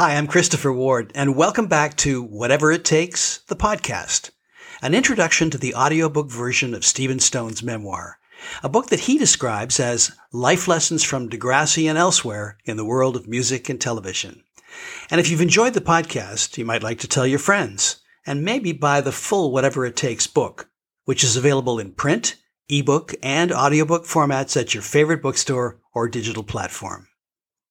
Hi, I'm Christopher Ward, and welcome back to Whatever It Takes, the podcast, an introduction to the audiobook version of Stephen Stohn's memoir, a book that he describes as life lessons from Degrassi and elsewhere in the world of music and television. And if you've enjoyed the podcast, you might like to tell your friends and maybe buy the full Whatever It Takes book, which is available in print, ebook, and audiobook formats at your favorite bookstore or digital platform.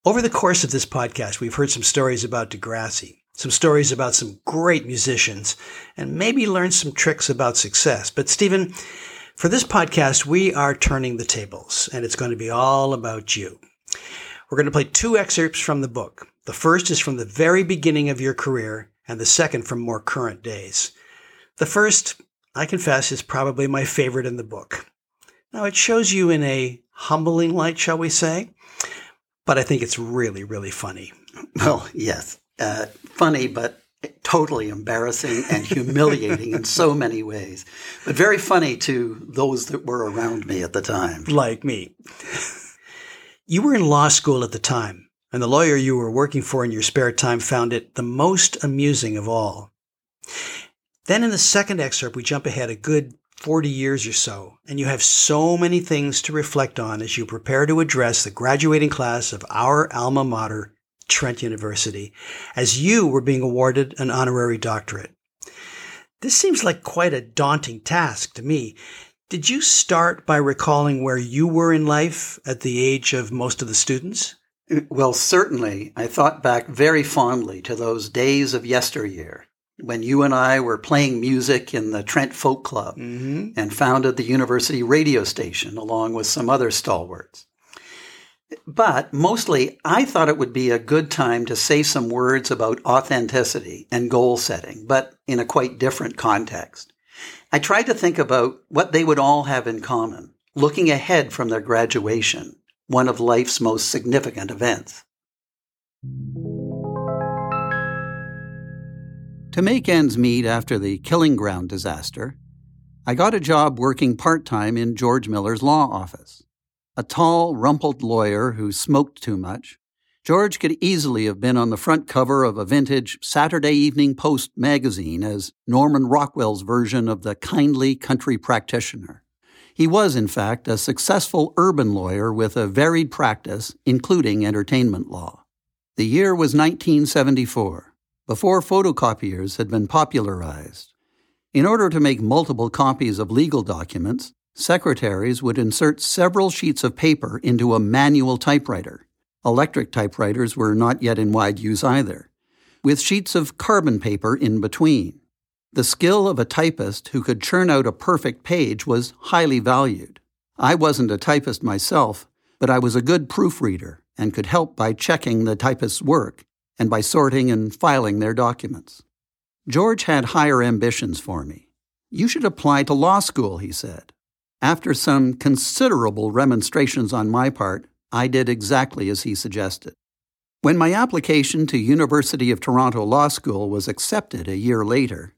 Over the course of this podcast, we've heard some stories about Degrassi, some stories about some great musicians, and maybe learned some tricks about success. But Stephen, for this podcast, we are turning the tables, and it's going to be all about you. We're going to play two excerpts from the book. The first is from the very beginning of your career, and the second from more current days. The first, I confess, is probably my favorite in the book. Now, it shows you in a humbling light, shall we say, but I think it's really, really funny. Well, yes, uh, funny, but totally embarrassing and humiliating in so many ways, but very funny to those that were around me at the time. Like me. you were in law school at the time, and the lawyer you were working for in your spare time found it the most amusing of all. Then in the second excerpt, we jump ahead a good 40 years or so, and you have so many things to reflect on as you prepare to address the graduating class of our alma mater, Trent University, as you were being awarded an honorary doctorate. This seems like quite a daunting task to me. Did you start by recalling where you were in life at the age of most of the students? Well, certainly. I thought back very fondly to those days of yesteryear when you and I were playing music in the Trent Folk Club mm-hmm. and founded the university radio station along with some other stalwarts. But mostly, I thought it would be a good time to say some words about authenticity and goal setting, but in a quite different context. I tried to think about what they would all have in common, looking ahead from their graduation, one of life's most significant events. To make ends meet after the Killing Ground disaster, I got a job working part time in George Miller's law office. A tall, rumpled lawyer who smoked too much, George could easily have been on the front cover of a vintage Saturday Evening Post magazine as Norman Rockwell's version of the kindly country practitioner. He was, in fact, a successful urban lawyer with a varied practice, including entertainment law. The year was 1974 before photocopiers had been popularized. In order to make multiple copies of legal documents, secretaries would insert several sheets of paper into a manual typewriter. Electric typewriters were not yet in wide use either, with sheets of carbon paper in between. The skill of a typist who could churn out a perfect page was highly valued. I wasn't a typist myself, but I was a good proofreader and could help by checking the typist's work and by sorting and filing their documents. George had higher ambitions for me. You should apply to law school, he said. After some considerable remonstrations on my part, I did exactly as he suggested. When my application to University of Toronto Law School was accepted a year later,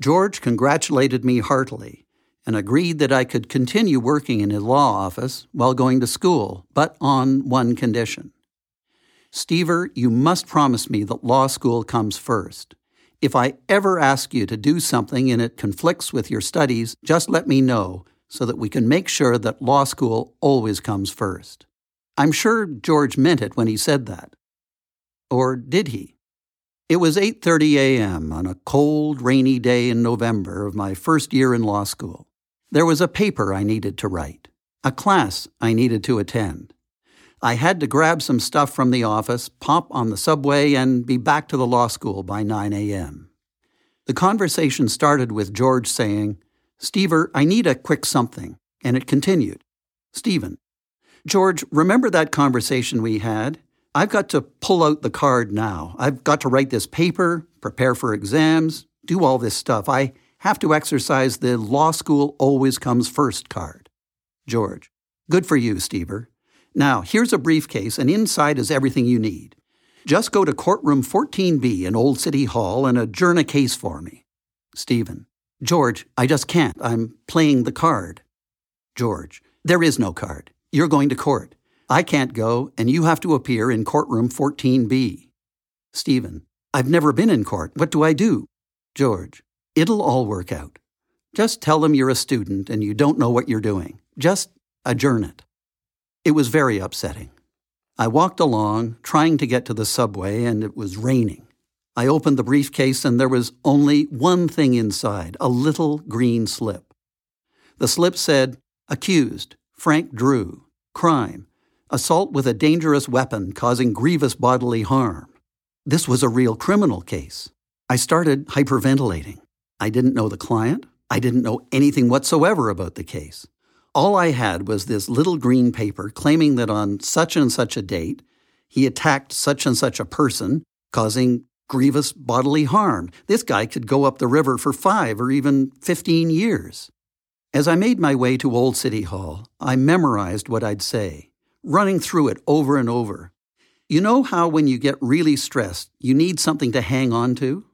George congratulated me heartily and agreed that I could continue working in his law office while going to school, but on one condition. Stever, you must promise me that law school comes first. If I ever ask you to do something and it conflicts with your studies, just let me know so that we can make sure that law school always comes first. I'm sure George meant it when he said that. Or did he? It was 8:30 a.m. on a cold, rainy day in November of my first year in law school. There was a paper I needed to write, a class I needed to attend. I had to grab some stuff from the office, pop on the subway, and be back to the law school by 9 a.m. The conversation started with George saying, Stever, I need a quick something. And it continued, Stephen, George, remember that conversation we had? I've got to pull out the card now. I've got to write this paper, prepare for exams, do all this stuff. I have to exercise the law school always comes first card. George, good for you, Stever. Now, here's a briefcase, and inside is everything you need. Just go to courtroom 14B in Old City Hall and adjourn a case for me. Stephen. George, I just can't. I'm playing the card. George. There is no card. You're going to court. I can't go, and you have to appear in courtroom 14B. Stephen, I've never been in court. What do I do? George, it'll all work out. Just tell them you're a student and you don't know what you're doing. Just adjourn it. It was very upsetting. I walked along, trying to get to the subway, and it was raining. I opened the briefcase, and there was only one thing inside a little green slip. The slip said, Accused, Frank Drew, crime, assault with a dangerous weapon causing grievous bodily harm. This was a real criminal case. I started hyperventilating. I didn't know the client. I didn't know anything whatsoever about the case. All I had was this little green paper claiming that on such and such a date, he attacked such and such a person, causing grievous bodily harm. This guy could go up the river for five or even 15 years. As I made my way to Old City Hall, I memorized what I'd say, running through it over and over. You know how when you get really stressed, you need something to hang on to?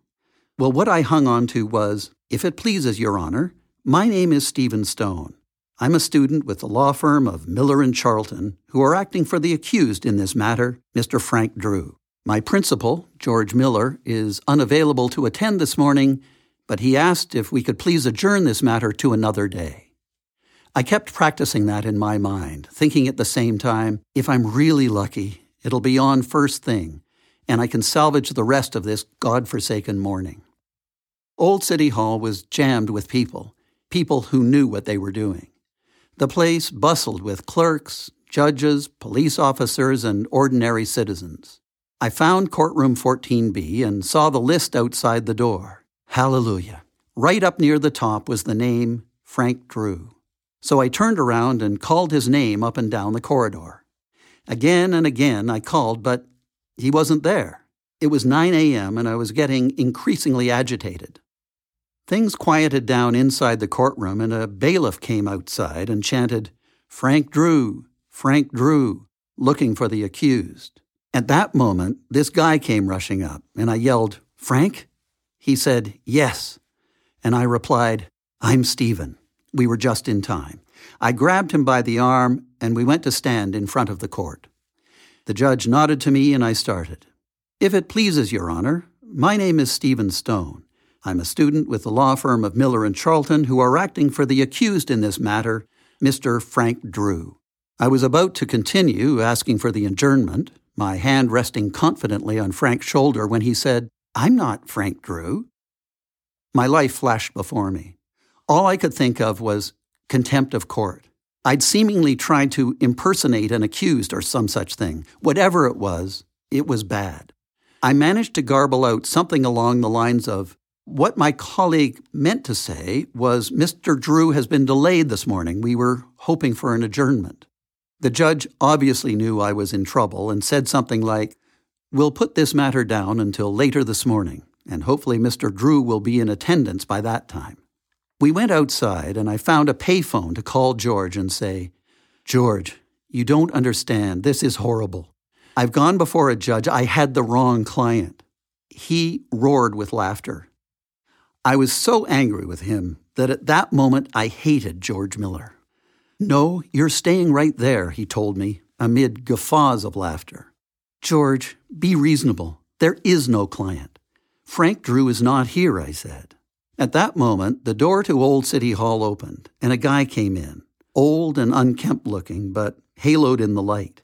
Well, what I hung on to was, if it pleases Your Honor, my name is Stephen Stohn. I'm a student with the law firm of Miller and Charlton, who are acting for the accused in this matter, Mr. Frank Drew. My principal, George Miller, is unavailable to attend this morning, but he asked if we could please adjourn this matter to another day. I kept practicing that in my mind, thinking at the same time, if I'm really lucky, it'll be on first thing, and I can salvage the rest of this God-forsaken morning. Old City Hall was jammed with people, people who knew what they were doing. The place bustled with clerks, judges, police officers, and ordinary citizens. I found courtroom 14B and saw the list outside the door. Hallelujah. Right up near the top was the name Frank Drew. So I turned around and called his name up and down the corridor. Again and again I called, but he wasn't there. It was 9 a.m., and I was getting increasingly agitated. Things quieted down inside the courtroom, and a bailiff came outside and chanted, Frank Drew, Frank Drew, looking for the accused. At that moment, this guy came rushing up, and I yelled, Frank? He said, Yes. And I replied, I'm Stephen. We were just in time. I grabbed him by the arm, and we went to stand in front of the court. The judge nodded to me, and I started. If it pleases Your Honor, my name is Stephen Stohn. I'm a student with the law firm of Miller and Charlton who are acting for the accused in this matter, Mr. Frank Drew. I was about to continue asking for the adjournment, my hand resting confidently on Frank's shoulder when he said, I'm not Frank Drew. My life flashed before me. All I could think of was contempt of court. I'd seemingly tried to impersonate an accused or some such thing. Whatever it was, it was bad. I managed to garble out something along the lines of, what my colleague meant to say was Mr. Drew has been delayed this morning. We were hoping for an adjournment. The judge obviously knew I was in trouble and said something like, We'll put this matter down until later this morning, and hopefully Mr. Drew will be in attendance by that time. We went outside, and I found a payphone to call George and say, George, you don't understand. This is horrible. I've gone before a judge. I had the wrong client. He roared with laughter. I was so angry with him that at that moment I hated George Miller. No, you're staying right there, he told me, amid guffaws of laughter. George, be reasonable. There is no client. Frank Drew is not here, I said. At that moment, the door to Old City Hall opened, and a guy came in, old and unkempt looking, but haloed in the light.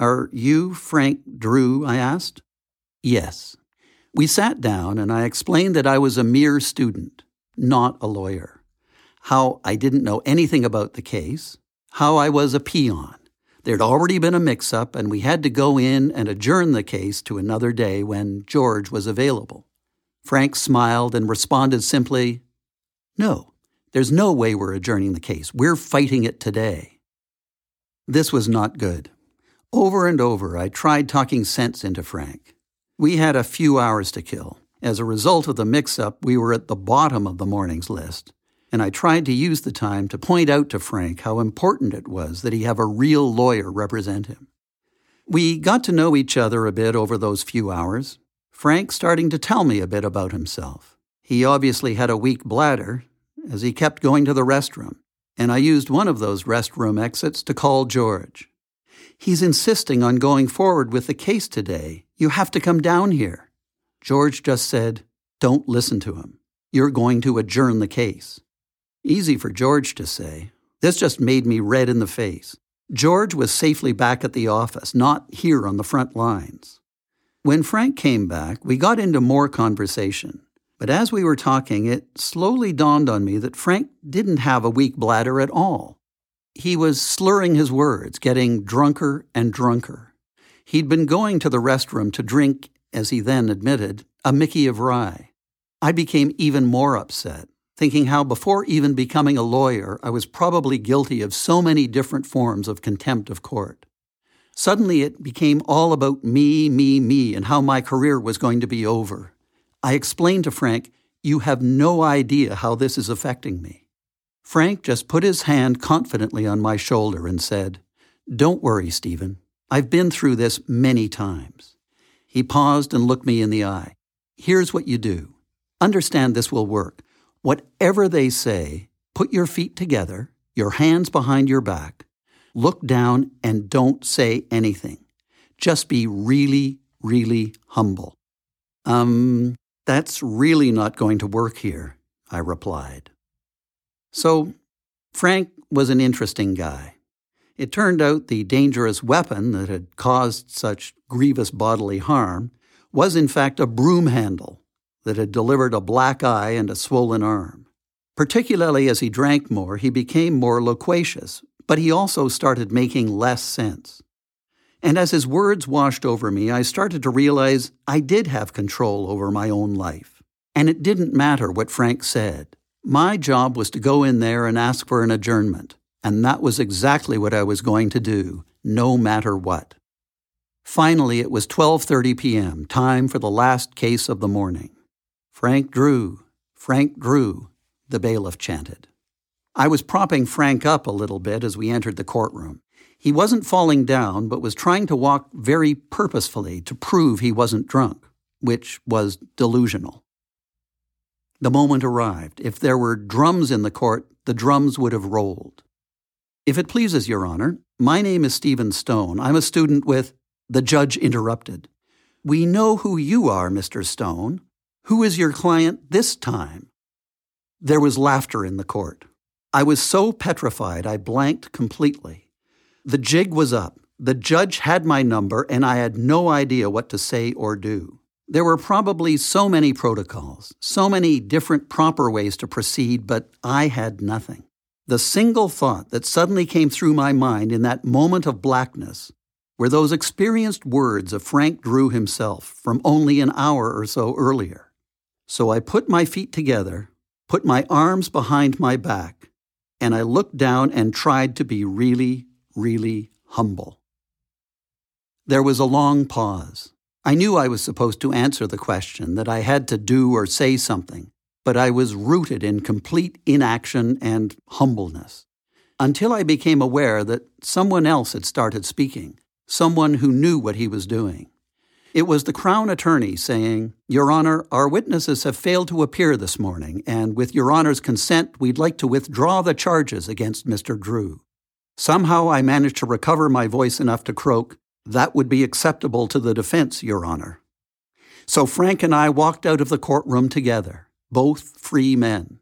Are you Frank Drew? I asked. Yes. We sat down, and I explained that I was a mere student, not a lawyer, how I didn't know anything about the case, how I was a peon. There'd already been a mix up, and we had to go in and adjourn the case to another day when George was available. Frank smiled and responded simply, No, there's no way we're adjourning the case. We're fighting it today. This was not good. Over and over, I tried talking sense into Frank. We had a few hours to kill. As a result of the mix up, we were at the bottom of the morning's list, and I tried to use the time to point out to Frank how important it was that he have a real lawyer represent him. We got to know each other a bit over those few hours, Frank starting to tell me a bit about himself. He obviously had a weak bladder, as he kept going to the restroom, and I used one of those restroom exits to call George. He's insisting on going forward with the case today, You have to come down here. George just said, Don't listen to him. You're going to adjourn the case. Easy for George to say. This just made me red in the face. George was safely back at the office, not here on the front lines. When Frank came back, we got into more conversation. But as we were talking, it slowly dawned on me that Frank didn't have a weak bladder at all. He was slurring his words, getting drunker and drunker. He'd been going to the restroom to drink, as he then admitted, a Mickey of rye. I became even more upset, thinking how before even becoming a lawyer, I was probably guilty of so many different forms of contempt of court. Suddenly it became all about me, me, me, and how my career was going to be over. I explained to Frank, You have no idea how this is affecting me. Frank just put his hand confidently on my shoulder and said, Don't worry, Stephen. I've been through this many times. He paused and looked me in the eye. Here's what you do. Understand this will work. Whatever they say, put your feet together, your hands behind your back, Look down and don't say anything. Just be really, really humble. Um, that's really not going to work here, I replied. So, Frank was an interesting guy. It turned out the dangerous weapon that had caused such grievous bodily harm was, in fact, a broom handle that had delivered a black eye and a swollen arm. Particularly as he drank more, he became more loquacious, but he also started making less sense. And as his words washed over me, I started to realize I did have control over my own life. And it didn't matter what Frank said. My job was to go in there and ask for an adjournment, and that was exactly what I was going to do, no matter what. Finally, it was 12:30 p.m., time for the last case of the morning. Frank Drew, Frank Drew, the bailiff chanted. I was propping Frank up a little bit as we entered the courtroom. He wasn't falling down, but was trying to walk very purposefully to prove he wasn't drunk, which was delusional. The moment arrived. If there were drums in the court, the drums would have rolled. If it pleases Your Honor, my name is Stephen Stohn. I'm a student with. The judge interrupted. We know who you are, Mr. Stohn. Who is your client this time? There was laughter in the court. I was so petrified I blanked completely. The jig was up. The judge had my number, and I had no idea what to say or do. There were probably so many protocols, so many different proper ways to proceed, but I had nothing. The single thought that suddenly came through my mind in that moment of blackness were those experienced words of Frank Drew himself from only an hour or so earlier. So I put my feet together, put my arms behind my back, and I looked down and tried to be really, really humble. There was a long pause. I knew I was supposed to answer the question, that I had to do or say something, but I was rooted in complete inaction and humbleness. Until I became aware that someone else had started speaking, someone who knew what he was doing. It was the Crown Attorney saying, Your Honor, our witnesses have failed to appear this morning, and with Your Honor's consent, we'd like to withdraw the charges against Mr. Drew. Somehow I managed to recover my voice enough to croak, That would be acceptable to the defense, Your Honor. So Frank and I walked out of the courtroom together, both free men.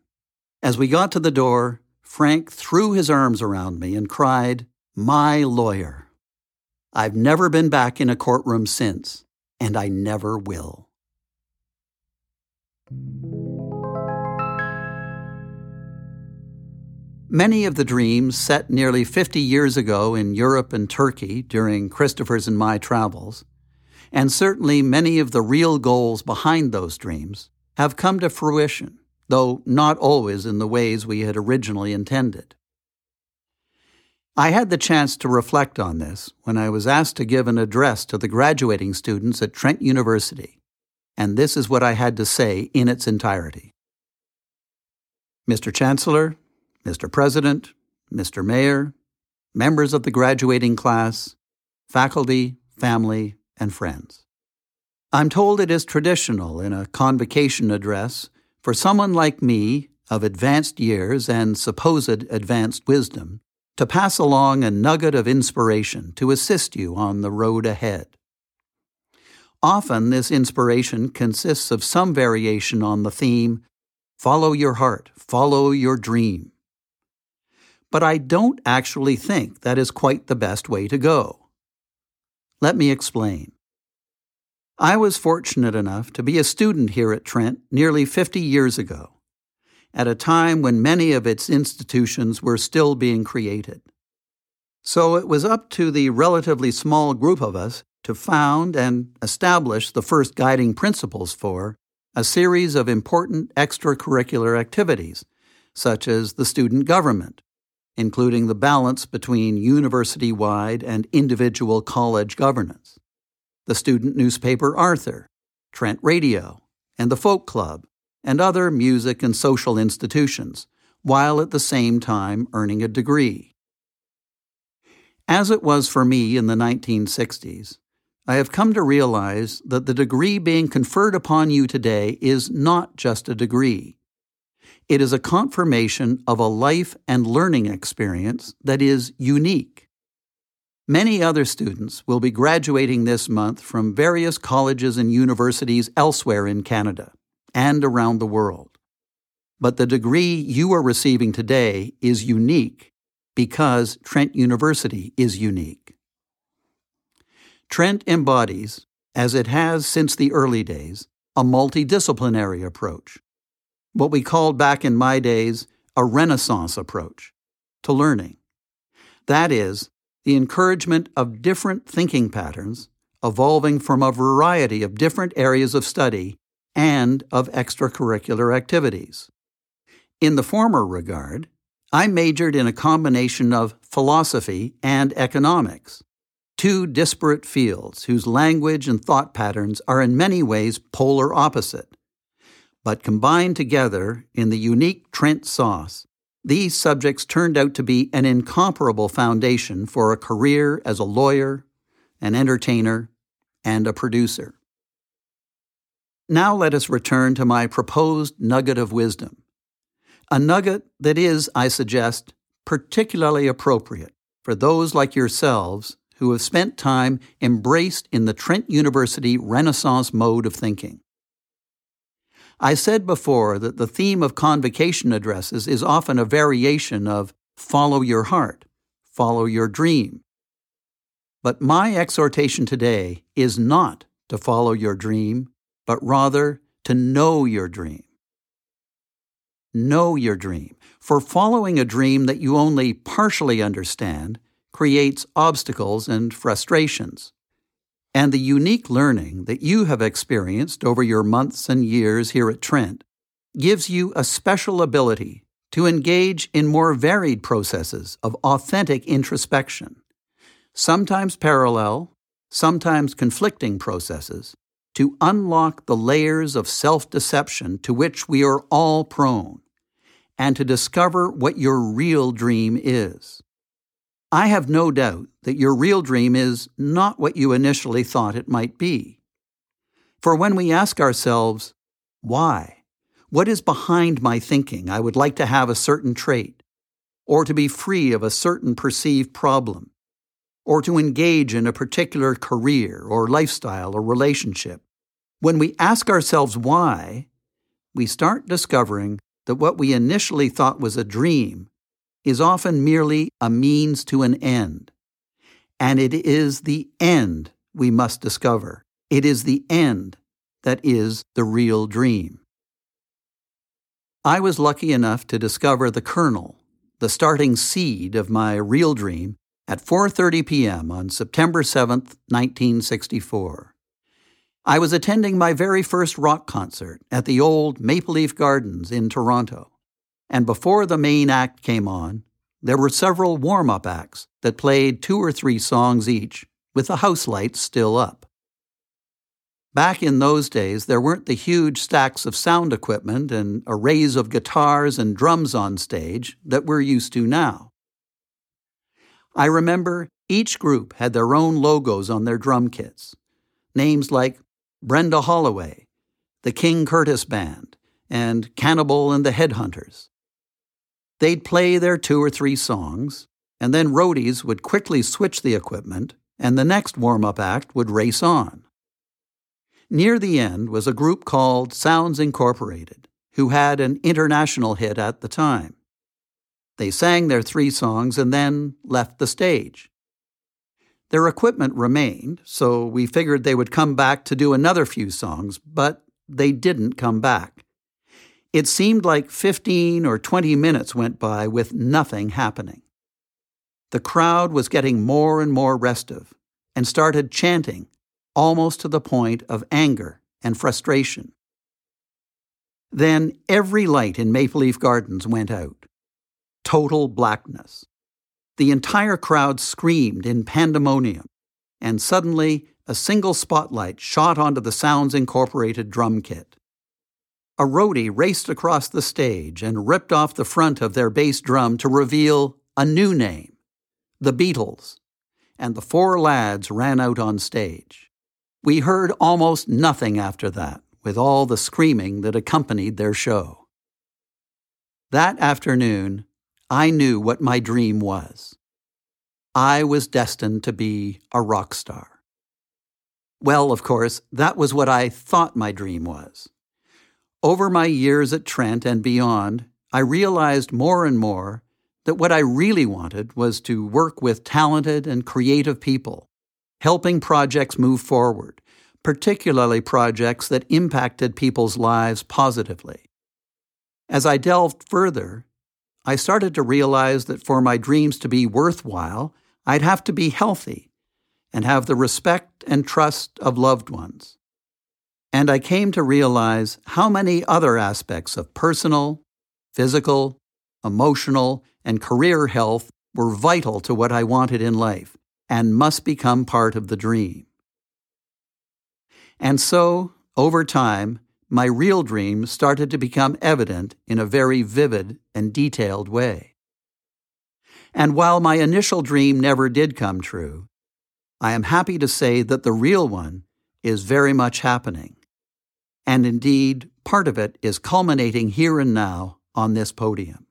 As we got to the door, Frank threw his arms around me and cried, My lawyer. I've never been back in a courtroom since and I never will. Many of the dreams set nearly 50 years ago in Europe and Turkey during Christopher's and my travels, and certainly many of the real goals behind those dreams, have come to fruition, though not always in the ways we had originally intended. I had the chance to reflect on this when I was asked to give an address to the graduating students at Trent University, and this is what I had to say in its entirety. Mr. Chancellor, Mr. President, Mr. Mayor, members of the graduating class, faculty, family, and friends. I'm told it is traditional in a convocation address for someone like me, of advanced years and supposed advanced wisdom, to pass along a nugget of inspiration to assist you on the road ahead. Often, this inspiration consists of some variation on the theme Follow your heart, follow your dream. But I don't actually think that is quite the best way to go. Let me explain. I was fortunate enough to be a student here at Trent nearly 50 years ago, at a time when many of its institutions were still being created. So it was up to the relatively small group of us to found and establish the first guiding principles for a series of important extracurricular activities, such as the student government, including the balance between university wide and individual college governance, the student newspaper Arthur, Trent Radio, and the Folk Club, and other music and social institutions, while at the same time earning a degree. As it was for me in the 1960s, I have come to realize that the degree being conferred upon you today is not just a degree. It is a confirmation of a life and learning experience that is unique. Many other students will be graduating this month from various colleges and universities elsewhere in Canada and around the world. But the degree you are receiving today is unique because Trent University is unique. Trent embodies, as it has since the early days, a multidisciplinary approach, what we called back in my days a Renaissance approach to learning. That is, the encouragement of different thinking patterns evolving from a variety of different areas of study and of extracurricular activities. In the former regard, I majored in a combination of philosophy and economics two disparate fields whose language and thought patterns are in many ways polar opposite. But combined together in the unique Trent sauce, these subjects turned out to be an incomparable foundation for a career as a lawyer, an entertainer, and a producer. Now let us return to my proposed nugget of wisdom. A nugget that is, I suggest, particularly appropriate for those like yourselves who have spent time embraced in the Trent University Renaissance mode of thinking. I said before that the theme of convocation addresses is often a variation of follow your heart, follow your dream. But my exhortation today is not to follow your dream, but rather to know your dream. Know your dream, for following a dream that you only partially understand creates obstacles and frustrations. And the unique learning that you have experienced over your months and years here at Trent gives you a special ability to engage in more varied processes of authentic introspection, sometimes parallel, sometimes conflicting processes, to unlock the layers of self deception to which we are all prone, and to discover what your real dream is. I have no doubt that your real dream is not what you initially thought it might be. For when we ask ourselves, why? What is behind my thinking I would like to have a certain trait, or to be free of a certain perceived problem, or to engage in a particular career or lifestyle or relationship? When we ask ourselves why, we start discovering that what we initially thought was a dream is often merely a means to an end. And it is the end we must discover. It is the end that is the real dream. I was lucky enough to discover the kernel, the starting seed of my real dream at 4:30 p.m. on September 7th, 1964. I was attending my very first rock concert at the old Maple Leaf Gardens in Toronto and before the main act came on, there were several warm up acts that played two or three songs each, with the house lights still up. Back in those days, there weren't the huge stacks of sound equipment and arrays of guitars and drums on stage that we're used to now. I remember each group had their own logos on their drum kits, names like Brenda Holloway, the King Curtis Band, and Cannibal and the Headhunters. They'd play their two or three songs, and then roadies would quickly switch the equipment, and the next warm up act would race on. Near the end was a group called Sounds Incorporated, who had an international hit at the time. They sang their three songs and then left the stage. Their equipment remained, so we figured they would come back to do another few songs, but they didn't come back. It seemed like 15 or 20 minutes went by with nothing happening. The crowd was getting more and more restive and started chanting, almost to the point of anger and frustration. Then every light in Maple Leaf Gardens went out. Total blackness. The entire crowd screamed in pandemonium, and suddenly a single spotlight shot onto the Sounds Incorporated drum kit. A roadie raced across the stage and ripped off the front of their bass drum to reveal a new name the Beatles, and the four lads ran out on stage. We heard almost nothing after that, with all the screaming that accompanied their show. That afternoon, I knew what my dream was. I was destined to be a rock star. Well, of course, that was what I thought my dream was. Over my years at Trent and beyond, I realized more and more that what I really wanted was to work with talented and creative people, helping projects move forward, particularly projects that impacted people's lives positively. As I delved further, I started to realize that for my dreams to be worthwhile, I'd have to be healthy and have the respect and trust of loved ones. And I came to realize how many other aspects of personal, physical, emotional, and career health were vital to what I wanted in life and must become part of the dream. And so, over time, my real dream started to become evident in a very vivid and detailed way. And while my initial dream never did come true, I am happy to say that the real one is very much happening. And indeed, part of it is culminating here and now on this podium.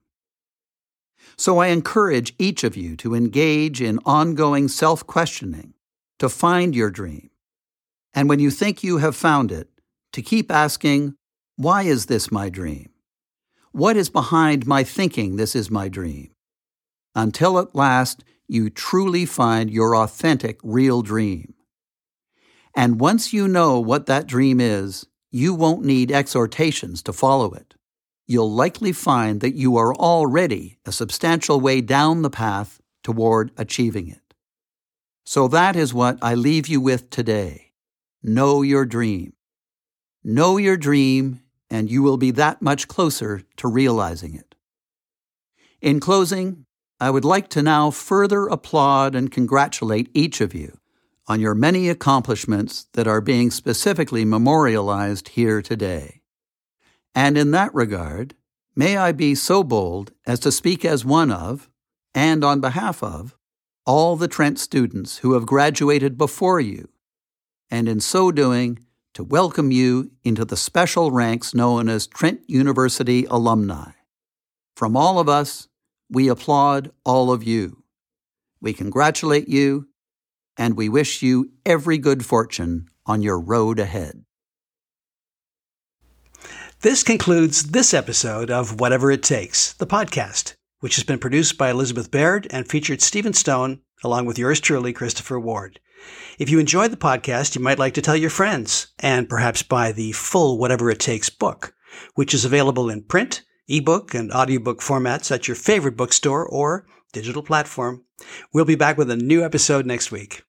So I encourage each of you to engage in ongoing self questioning, to find your dream. And when you think you have found it, to keep asking, Why is this my dream? What is behind my thinking this is my dream? Until at last you truly find your authentic, real dream. And once you know what that dream is, you won't need exhortations to follow it. You'll likely find that you are already a substantial way down the path toward achieving it. So that is what I leave you with today. Know your dream. Know your dream, and you will be that much closer to realizing it. In closing, I would like to now further applaud and congratulate each of you on your many accomplishments that are being specifically memorialized here today. And in that regard, may I be so bold as to speak as one of, and on behalf of, all the Trent students who have graduated before you, and in so doing, to welcome you into the special ranks known as Trent University alumni. From all of us, we applaud all of you. We congratulate you, and we wish you every good fortune on your road ahead. This concludes this episode of Whatever It Takes, the podcast, which has been produced by Elizabeth Baird and featured Stephen Stohn, along with yours truly, Christopher Ward. If you enjoyed the podcast, you might like to tell your friends and perhaps buy the full Whatever It Takes book, which is available in print, ebook, and audiobook formats at your favorite bookstore or digital platform. We'll be back with a new episode next week.